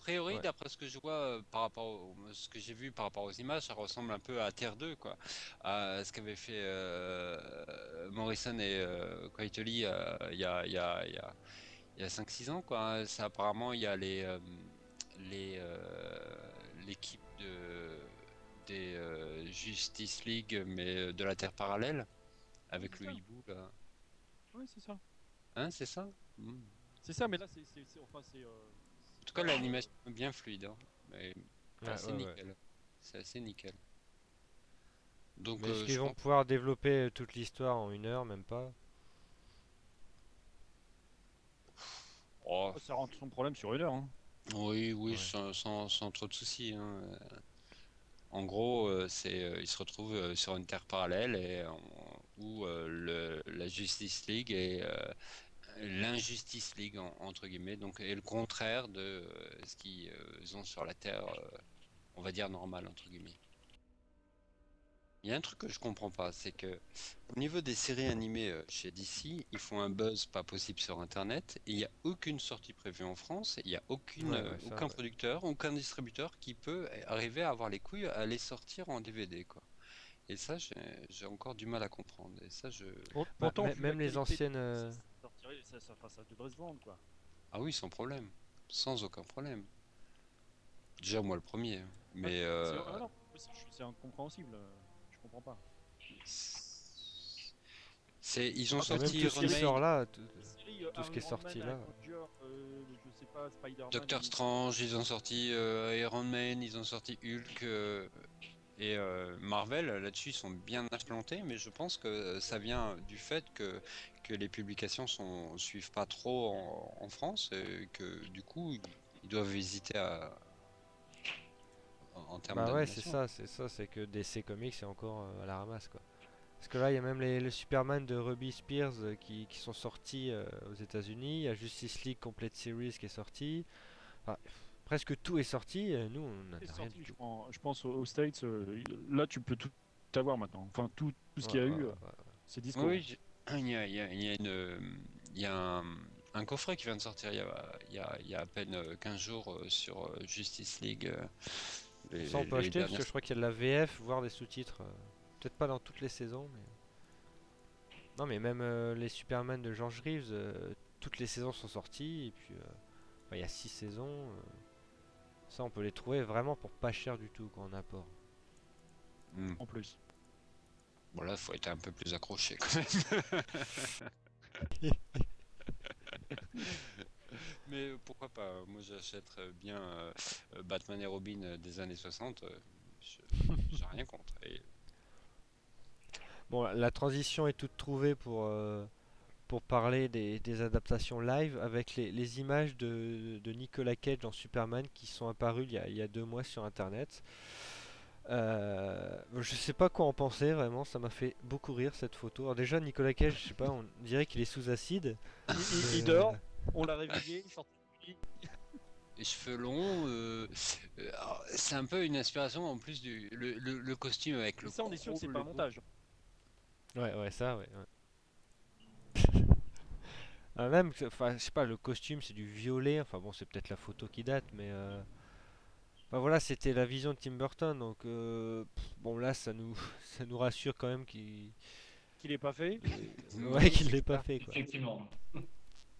priori, Ouais. d'après ce que je vois euh, par rapport au, ce que j'ai vu par rapport aux images, ça ressemble un peu à Terre 2, quoi. À ce qu'avaient fait euh, Morrison et euh, euh, il y a, il y a, il y a, il y a 5-6 ans, quoi. Ça, apparemment, il y a les, euh, les, euh, l'équipe de, des euh, Justice League, mais de la Terre parallèle, avec le ça. hibou là. Ouais, c'est ça. Hein, c'est ça? Hmm. C'est ça, mais là, c'est. Enfin, c'est. euh, tout cas, l'animation est bien fluide. Hein. Mais, enfin, Ouais, c'est ouais, ouais. nickel. C'est assez nickel. Donc, euh, est-ce qu'ils vont pense- pouvoir développer euh, toute l'histoire en une heure, même pas? Oh, Ça rentre son problème sur une heure. Hein. Oui, oui, Ouais. sans, sans- sans trop de soucis. hein. Euh, En gros, c'est, ils se retrouvent sur une terre parallèle et, où euh, le, la Justice League est euh, l'injustice League en- entre guillemets, donc est le contraire de euh, ce qu'ils euh, ont sur la terre, euh, on va dire normale entre guillemets. Il y a un truc que je comprends pas, c'est que au niveau des séries animées chez DC, ils font un buzz pas possible sur Internet et il n'y a aucune sortie prévue en France, il n'y a aucune, Ouais, ouais, ça, aucun ouais. producteur, aucun distributeur qui peut arriver à avoir les couilles à les sortir en DVD quoi. Et ça, j'ai encore du mal à comprendre. Et ça, je... Bah, même les anciennes. euh, Enfin, ça devrait se vendre, quoi. Ah oui, sans problème. Sans aucun problème. Déjà, moi le premier. hein. Mais C'est- euh, ah non, c'est incompréhensible. euh, Je comprends pas. c'est ils ont Ah, sorti tout ce qui Iron Man, sort là. tout- euh, tout ce qui est Man, sorti là. Avenger, euh, je sais pas, Spider-Man, Doctor ils- Strange, ils ont sorti euh, Iron Man, ils ont sorti Hulk euh, et euh, Marvel. Là-dessus, ils sont bien implantés, mais je pense que ça vient du fait que, que les publications sont suivent pas trop en, en France et que du coup, ils, doivent hésiter à en, en termes Bah ouais, c'est ça, c'est ça, c'est que DC Comics c'est encore euh, à la ramasse quoi. Parce que là, il y a même les, les Superman de Ruby Spears euh, qui, qui sont sortis euh, aux États-Unis. Il y a Justice League Complete Series qui est sorti. Enfin, presque tout est sorti. euh, Nous, on n'a rien sorti, du je, tout. pense, je pense aux States, euh, là tu peux tout avoir maintenant. Enfin, tout, tout ce qu'il y a Ouais, eu, ouais, euh, ouais. c'est disco. Oui, il y a, il y a- il y a une, il y a un, un coffret qui vient de sortir il y a, il y a, il y a à peine euh, 15 jours sur Justice League. les- Ça, on peut acheter parce que je crois qu'il y a de la VF, voire des sous-titres. Peut-être pas dans toutes les saisons, mais. Non, mais même euh, les Superman de George Reeves, euh, toutes les saisons sont sorties. Et puis, euh, enfin, il y a 6 saisons. Euh, Ça, on peut les trouver vraiment pour pas cher du tout quoi, en apport. Hmm. En plus. Bon là, faut être un peu plus accroché quand même. Mais euh, pourquoi pas? Moi, j'achèterais bien euh, euh, Batman et Robin euh, des années 60. euh, je- J'ai rien contre. Et Bon, la- la transition est toute trouvée pour, euh, pour parler des, des adaptations live avec les, les images de, de Nicolas Cage dans Superman qui sont apparues il y a, il y a deux mois sur internet. Euh, je sais pas quoi en penser vraiment, ça m'a fait beaucoup rire cette photo. Alors déjà Nicolas Cage, je sais pas, on dirait qu'il est sous acide. Il, il- il Euh, dort, on l'a réveillé, il sort du lit. les cheveux longs, euh, euh, c'est un peu une inspiration en plus du le, le- le costume avec le. Ça, on est sûr que c'est pas un montage. Ouais, ouais, ça, ouais. ouais. Ah, même, enfin, je sais pas, le costume c'est du violet. Enfin bon, c'est peut-être la photo qui date, mais euh, voilà, c'était la vision de Tim Burton. Donc euh, pff, bon, là, ça nous, ça nous rassure quand même qu'il, Qu'il est pas fait. ouais, qu'il l'ait pas fait quoi. Effectivement.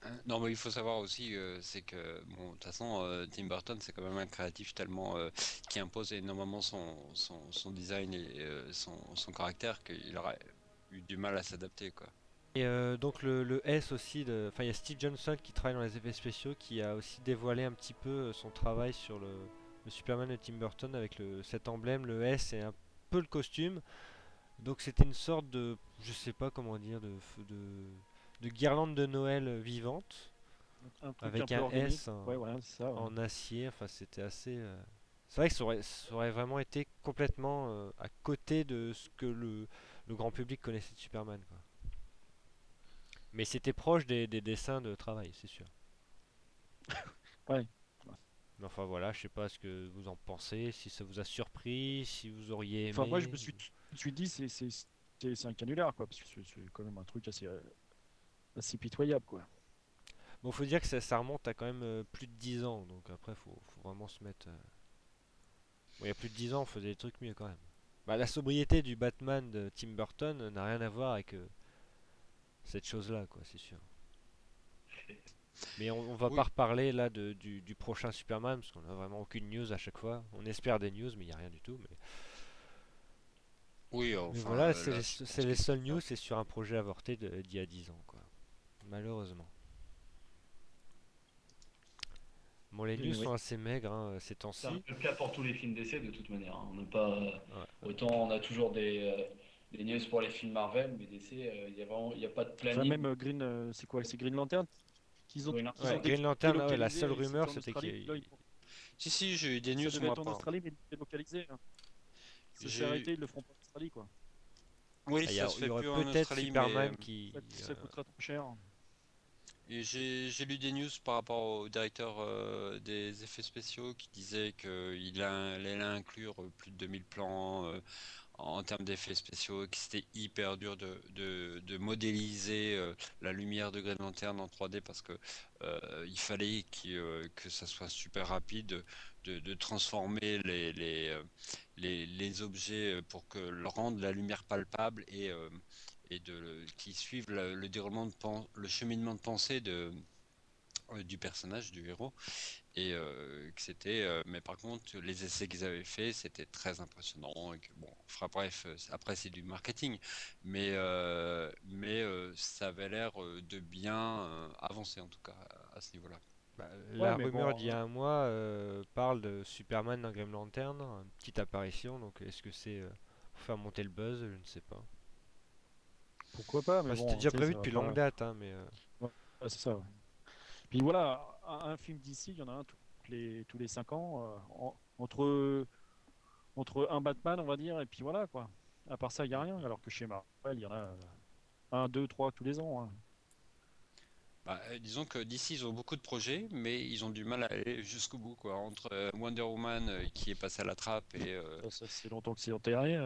Hein, Non, mais il faut savoir aussi, euh, c'est que, bon, de toute façon, euh, Tim Burton, c'est quand même un créatif tellement euh, qui impose énormément son, son, son design et euh, son, son caractère qu'il aurait eu du mal à s'adapter, quoi. Et euh, donc le, le S aussi, enfin il y a Steve Johnson qui travaille dans les effets spéciaux qui a aussi dévoilé un petit peu euh, son travail sur le, le Superman de Tim Burton avec le, cet emblème, le S et un peu le costume. Donc c'était une sorte de, je sais pas comment dire, de, de, de guirlande de Noël vivante Un truc avec un. S en, Ouais, voilà, c'est ça. ouais. en acier. Enfin c'était assez. euh, C'est vrai que ça aurait, ça aurait vraiment été complètement euh, à côté de ce que le, le grand public connaissait de Superman. Quoi. Mais c'était proche des, des dessins de travail, c'est sûr. Ouais. Mais enfin voilà, je sais pas ce que vous en pensez, si ça vous a surpris, si vous auriez aimé. Enfin, moi, je me suis, dit, c'est un canular, quoi, parce que c'est- quand même un truc assez, euh, assez pitoyable, quoi. Bon, faut dire que ça, ça remonte à quand même euh, plus de 10 ans, donc après, faut, faut vraiment se mettre. euh, Bon, il y a plus de 10 ans, on faisait des trucs mieux quand même. Bah, la sobriété du Batman de Tim Burton n'a rien à voir avec cette chose-là, quoi, c'est sûr. Mais on, on va Oui. pas reparler là de, du, du prochain Superman, parce qu'on a vraiment aucune news à chaque fois. On espère des news, mais il n'y a rien du tout. Mais... Oui, Mais enfin. voilà, euh, c'est les, seules news, c'est sur un projet avorté d'il y a 10 ans, quoi. Malheureusement. Bon, les news oui. sont assez maigres hein, ces temps-ci. C'est un peu le cas pour tous les films d'essai de toute manière. hein. On n'a pas Ouais. autant on a toujours des, euh, des news pour les films Marvel, mais d'essai, euh, il y a vraiment il y a pas de Enfin, planning. même euh, Green, euh, c'est quoi C'est Green Lantern qu'ils ont, Green Lantern. qu'ils ont Ouais, Green Lantern, ouais, la seule rumeur, c'était qu'il ils- Si, si, j'ai eu des news, moi, en Australie, mais délocalisé. hein. S'est arrêté, ils le feront pas en Australie, quoi. Oui, Ah, il y, ça a- se fait aurait plus en peut-être Australie, Superman mais, qui. Ça, ça coûtera trop cher. Et j'ai j'ai lu des news par rapport au directeur euh, des effets spéciaux qui disait qu'il allait inclure plus de 2000 plans euh, en termes d'effets spéciaux, que c'était hyper dur de, de- de modéliser euh, la lumière de Green Lantern en 3D parce que euh, il fallait euh, que ça soit super rapide de, de transformer les, les, les, objets pour que le rendre la lumière palpable et et de qui suivent le, le déroulement de le cheminement de pensée de du personnage du héros et euh, que c'était euh, mais par contre les essais qu'ils avaient fait c'était très impressionnant et que bon enfin bref euh, après c'est du marketing mais euh, mais euh, ça avait l'air de bien euh, avancer en tout cas à ce niveau-là bah, la rumeur bon, d'il y a un mois euh, parle de Superman dans Green Lantern, une petite apparition, donc est-ce que c'est euh, pour faire monter le buzz Je ne sais pas. Pourquoi pas mais Enfin, bon, C'était déjà prévu depuis longue date, hein, mais. euh, Ouais, c'est ça. ouais. Puis voilà, un, un film d'ici, il y en a un tous les, tous les 5 ans. euh, en- entre, entre un Batman, on va dire, et puis voilà, quoi. À part ça, il n'y a rien. Alors que chez Marvel, il y en a un, deux, trois tous les ans. hein. Bah, euh, disons que d'ici ils ont beaucoup de projets, mais ils ont du mal à aller jusqu'au bout, quoi. Entre euh, Wonder Woman euh, qui est passé à la trappe et euh, Ça, ça, c'est longtemps que c'est enterré.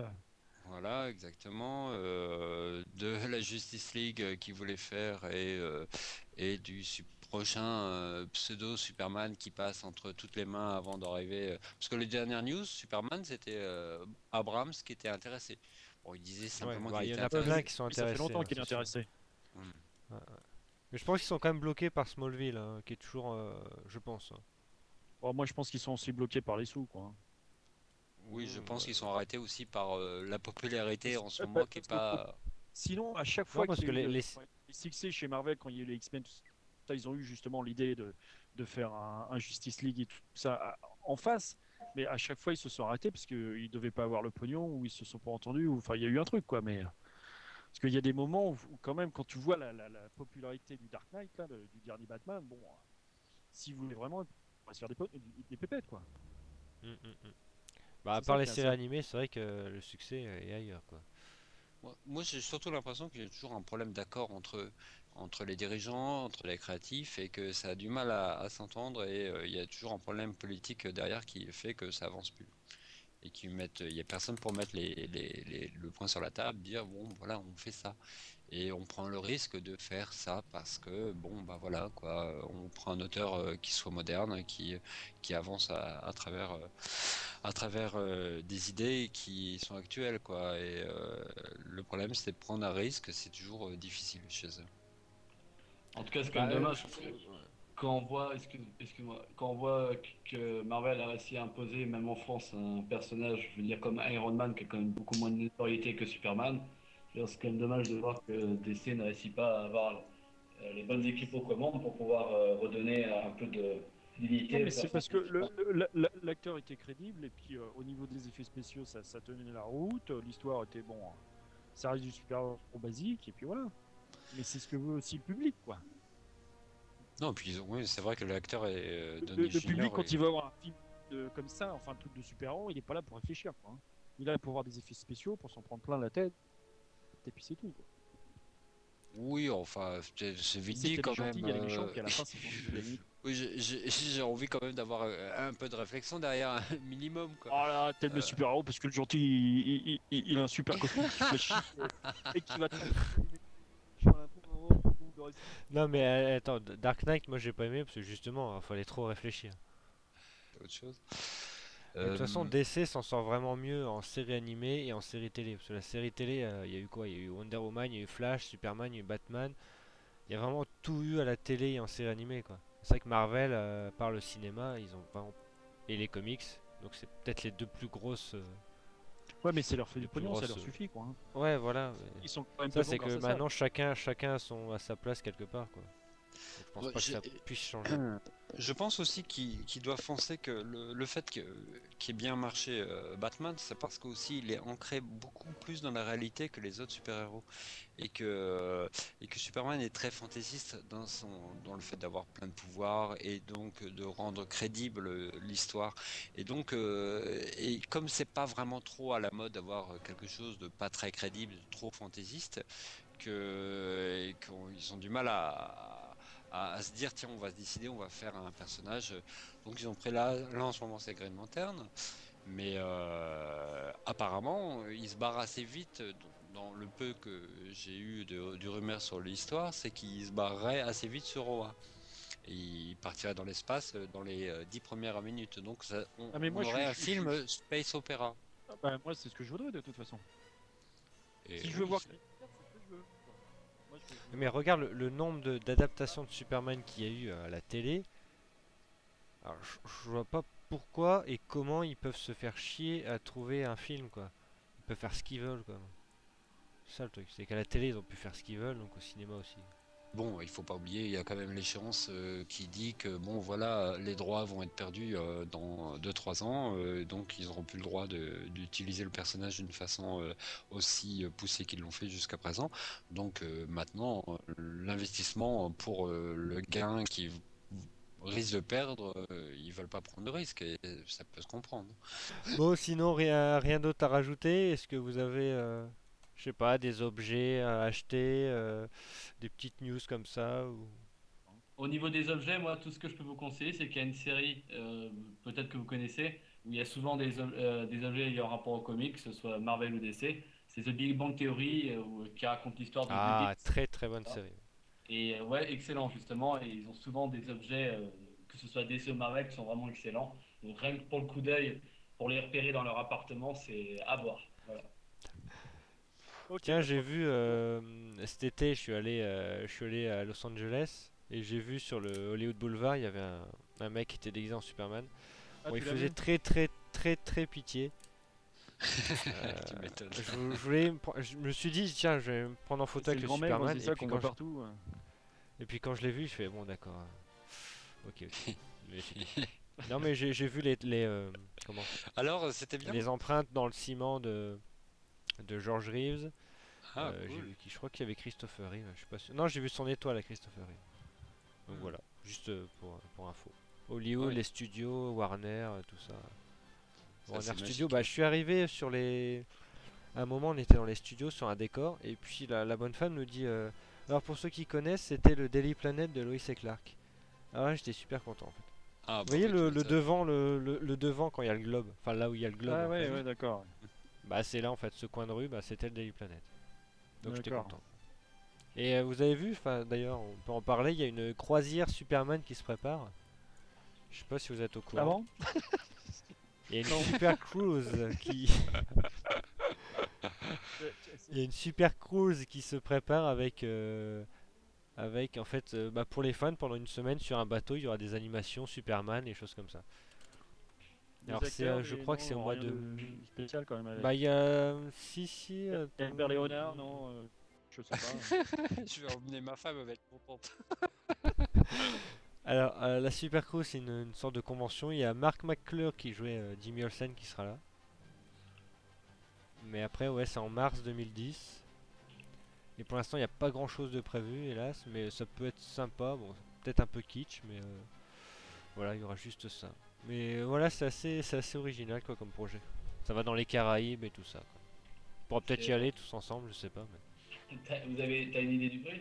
voilà, exactement, de la Justice League qu'ils voulaient faire et et du prochain euh, pseudo Superman qui passe entre toutes les mains avant d'arriver. euh, Parce que les dernières news, Superman, c'était euh, Abrams qui était intéressé. Bon, il disait simplement bah, qu'il il y était en a plein qui sont Oui, ça fait intéressés. longtemps hein, qu'il est sûr. intéressé. Mais je pense qu'ils sont quand même bloqués par Smallville, hein, qui est toujours, euh, je pense. hein. Bon, moi, je pense qu'ils sont aussi bloqués par les sous, quoi. Oui, je Mmh, pense ouais. qu'ils sont arrêtés aussi par euh, la popularité en ce Ouais, moment qui est pas. Sinon, à chaque fois parce qu'il y a que eu les- le- les- ouais, les succès chez Marvel, quand il y a eu les X-Men, tout ça, ils ont eu justement l'idée de, de faire un, un Justice League et tout ça en face. Mais à chaque fois, ils se sont arrêtés parce qu'ils ne devaient pas avoir le pognon ou ils se sont pas entendus. Ou, enfin, il y a eu un truc, quoi. Mais parce qu'il y a des moments où, quand même, quand tu vois la, la- la popularité du Dark Knight, là, du dernier Batman, bon, euh, si vous voulez vraiment, on va se faire des, des, pépettes, quoi. Mm, mm, mm. Bah, à part les séries animées, c'est vrai que le succès est ailleurs, quoi. Moi, j'ai surtout l'impression qu'il y a toujours un problème d'accord entre, entre les dirigeants, entre les créatifs, et que ça a du mal à, s'entendre, et euh, il y a toujours un problème politique derrière qui fait que ça avance plus. Et qui mettent, il y a personne pour mettre les, les- les- le point sur la table, dire bon voilà on fait ça, et on prend le risque de faire ça parce que bon bah voilà quoi, on prend un auteur euh, qui soit moderne, qui qui avance à, à travers euh, à travers euh, des idées qui sont actuelles quoi. Et euh, le problème c'est de prendre un risque, c'est toujours euh, difficile chez eux. En tout cas, c'est quand même Bah, dommage euh, quand on voit, excuse- quand on voit que Marvel a réussi à imposer, même en France, un personnage, je veux dire comme Iron Man, qui a quand même beaucoup moins de notoriété que Superman, c'est quand même dommage de voir que DC ne réussit pas à avoir euh, les bonnes équipes aux commandes pour pouvoir euh, redonner un peu de dignité. Non, mais c'est parce que l'acteur était crédible et puis euh, au niveau des effets spéciaux ça, ça tenait la route, l'histoire était bon, ça reste du super basique et puis voilà. Mais c'est ce que veut aussi le public quoi. Non, puis ils ont- oui, c'est vrai que l'acteur est euh, Le, le public quand il va voir un film de- comme ça, enfin un truc de super-héros, il est pas là pour réfléchir quoi. hein. Il est là pour voir des effets spéciaux, pour s'en prendre plein la tête et puis c'est tout. Quoi. Oui, enfin, c'est vite dit quand même. il y a les méchants, euh, puis à la fin c'est pour les limites. Oui, j'ai- envie quand même d'avoir euh, un peu de réflexion derrière un minimum quoi. Oh là, t'aimes Euh. le super-héros parce que le gentil il, il- il- il a un super costume qui fait chier et qui va te. Non, mais euh, attends, Dark Knight, moi j'ai pas aimé parce que justement, il fallait trop réfléchir. Autre chose? De toute façon, Euh, DC s'en sort vraiment mieux en série animée et en série télé. Parce que la série télé, euh, il y a eu quoi? Il y a eu Wonder Woman, il y a eu Flash, Superman, il y a eu Batman. Il y a vraiment tout eu à la télé et en série animée, quoi. C'est vrai que Marvel, euh, par le cinéma, ils ont vraiment. Et les comics. Donc c'est peut-être les deux plus grosses. euh, Ouais, mais ça leur fait du plus pognon, ça leur suffit quoi. hein. Ouais, voilà. mais Ils sont quand même Ça, c'est que ça. maintenant, chacun, chacun sont à sa place quelque part, quoi. Donc, je pense Ouais, pas que ça puisse changer. Je pense aussi qu'ils doivent penser que le, fait qu'il ait bien marché euh, Batman, c'est parce qu'aussi il est ancré beaucoup plus dans la réalité que les autres super-héros. Et que, et que Superman est très fantaisiste dans, son, dans le fait d'avoir plein de pouvoirs et donc de rendre crédible l'histoire. Et donc, euh, et comme c'est pas vraiment trop à la mode d'avoir quelque chose de pas très crédible, trop fantaisiste, qu'ils ont du mal à, à se dire tiens on va se décider on va faire un personnage. Donc ils ont pris là là en ce moment c'est Green Lantern. Mais euh, apparemment il se barre assez vite dans le peu que j'ai eu de, du rumeur sur l'histoire c'est qu'il se barrerait assez vite sur Oa. Et il partirait dans l'espace dans les euh, dix premières minutes. Donc ça, on, Ah, mais moi, on je aurait un je- film je- space opéra Ah, bah, moi, c'est ce que je voudrais de toute façon. Et Si je veux voir. c'est- c'est ce que je veux. Moi, je veux- Mais regarde le, nombre d'adaptations de, Superman qu'il y a eu à la télé. Alors, je, je vois pas pourquoi et comment ils peuvent se faire chier à trouver un film, quoi. Ils peuvent faire ce qu'ils veulent, quoi. C'est ça le truc, c'est qu'à la télé ils ont pu faire ce qu'ils veulent, donc au cinéma aussi. Bon, il faut pas oublier, il y a quand même l'échéance euh, qui dit que bon voilà, les droits vont être perdus euh, dans 2-3 ans, euh, donc ils n'auront plus le droit d'utiliser le personnage d'une façon euh, aussi poussée qu'ils l'ont fait jusqu'à présent. Donc maintenant, l'investissement pour le gain qui risque de perdre, ils veulent pas prendre de risque et ça peut se comprendre. Bon, sinon rien, rien d'autre à rajouter? Est-ce que vous avez, je sais pas, des objets à acheter, euh, des petites news comme ça ou... Au niveau des objets, moi, tout ce que je peux vous conseiller, c'est qu'il y a une série, euh, peut-être que vous connaissez, où il y a souvent des, euh, des objets ayant rapport au comics, que ce soit Marvel ou DC. C'est The Big Bang Theory, euh, qui raconte l'histoire de Ah, très très bonne série. Et euh, ouais, excellent justement. Et ils ont souvent des objets, euh, que ce soit DC ou Marvel, qui sont vraiment excellents. Donc rien que pour le coup d'œil, pour les repérer dans leur appartement, c'est à voir. Voilà. Tiens, j'ai vu euh, cet été, je suis allé, euh, je suis allé à Los Angeles et j'ai vu sur le Hollywood Boulevard, il y avait un, un mec qui était déguisé en Superman. Ah, Bon, il faisait très très très très pitié. Euh, Tu je, je voulais, me je suis dit tiens, je vais me prendre en photo avec le Superman. c'est Et ça puis, qu'on quand voit je, partout. ouais. et puis quand je l'ai vu, je fais bon d'accord. Ok. ok. Mais non mais j'ai j'ai vu les, les euh, comment Alors, c'était bien. les empreintes dans le ciment de de George Reeves. Ah, Euh, cool. vu qui, je crois qu'il y avait Christopher Reeve, je suis pas sûr. Non, j'ai vu son étoile à Christopher Reeve. Donc Hmm. voilà, juste euh, pour, pour info. Hollywood, Ouais. les studios, Warner, euh, tout ça. Ça, Warner Studios, magique. bah je suis arrivé sur les. À un moment, on était dans les studios sur un décor, et puis la, la bonne femme nous dit. euh, Alors pour ceux qui connaissent, c'était le Daily Planet de Lois et Clark. Là, j'étais super content en fait. Ah, Vous bah voyez le, devant, le, le- le devant quand il y a le globe, enfin là où il y a le globe. Ah ouais, ouais, d'accord. Bah c'est là en fait, ce coin de rue, bah, c'était le Daily Planet. Donc j'étais content. Et euh, vous avez vu, enfin d'ailleurs on peut en parler, il y a une croisière Superman qui se prépare. Je sais pas si vous êtes au courant. Ah bon? Il y a une super cruise qui il y a une super cruise qui se prépare avec euh, avec en fait euh, bah, pour les fans pendant une semaine sur un bateau, il y aura des animations Superman et choses comme ça. Alors, c'est, acteurs, euh, je crois que c'est au mois de- spécial quand même. avec. Bah il y a si si euh, Herbert Léonard, non euh, Je sais pas. Je vais emmener ma femme, elle va être contente. Alors, euh, la Super Crew, c'est une, une sorte de convention. Il y a Mark McClure qui jouait euh, Jimmy Olsen qui sera là. Mais après, ouais, c'est en mars 2010. Et pour l'instant, il n'y a pas grand chose de prévu, hélas. Mais ça peut être sympa. Bon, peut-être un peu kitsch, mais euh, voilà, il y aura juste ça. Mais voilà, c'est assez, c'est assez original quoi comme projet. Ça va dans les Caraïbes et tout ça. Quoi. On pourra peut-être y aller tous ensemble, je sais pas. Mais... T'as- Vous avez, t'as une idée du prix?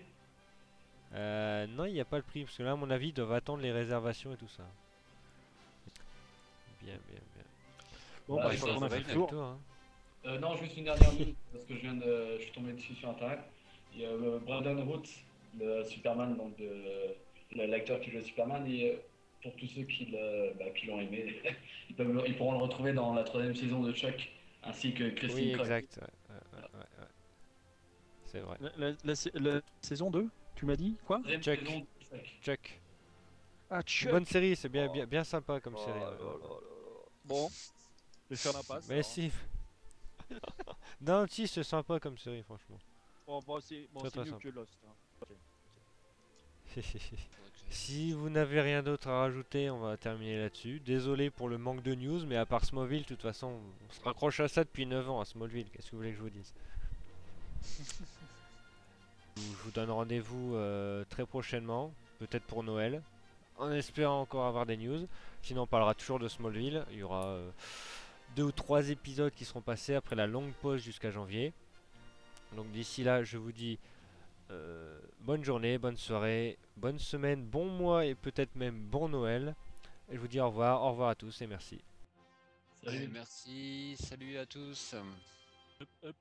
Euh, non, il n'y a pas le prix, parce que là, à mon avis, ils doivent attendre les réservations et tout ça. Bien, bien, bien. Bon, Bah, bah, il je faut crois qu'on a qu'on fait fait le tour. hein. Euh, non, juste une dernière news, parce que je viens de, je suis tombé dessus sur internet. Il y a euh, Brandon Roots, le Superman, donc l'acteur qui joue Superman, et euh, pour tous ceux qui bah, l'ont aimé, ils, peuvent, le- ils pourront le retrouver dans la troisième saison de Chuck, ainsi que Christine Oui, exact. ouais, ouais, ouais, ouais, ouais. C'est vrai. La, la- la sa- la saison 2 Tu m'as dit quoi? Chuck. Chuck. Chuck. Ah, Chuck Bonne série, c'est bien, bien, bien sympa comme Oh série. là là. Bon, je vais faire l'impasse. Mais alors. si. Non, si, c'est sympa comme série, franchement. Bon, bon, c'est bon, Très, c'est très mieux simple. que Lost. hein. Ok. Faudrait que j'aille- si vous n'avez rien d'autre à rajouter, on va terminer là-dessus. Désolé pour le manque de news, mais à part Smallville, de toute façon, on se raccroche à ça depuis 9 ans, à Smallville. Qu'est-ce que vous voulez que je vous dise? Je vous- donne rendez-vous euh, très prochainement, peut-être pour Noël, en espérant encore avoir des news. Sinon, on parlera toujours de Smallville. Il y aura euh, deux ou trois épisodes qui seront passés après la longue pause jusqu'à janvier. Donc d'ici là, je vous dis euh, bonne journée, bonne soirée, bonne semaine, bon mois et peut-être même bon Noël. Et je vous dis au revoir, au revoir à tous et merci. Salut. merci, salut à tous. Up, up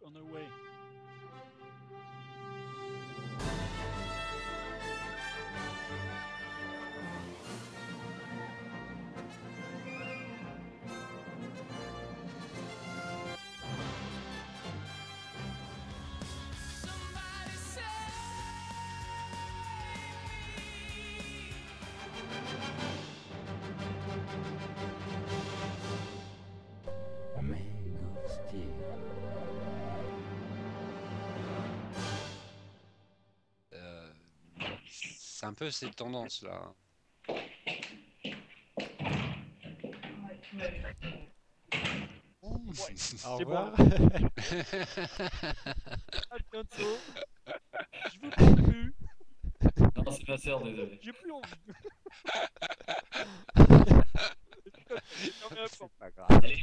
un peu cette tendance là. Au C'est bon. revoir. À bientôt. Je veux pas plus. Non, c'est ma sœur, désolé. J'ai plus envie. Non, mais attends. pas grave. Allez.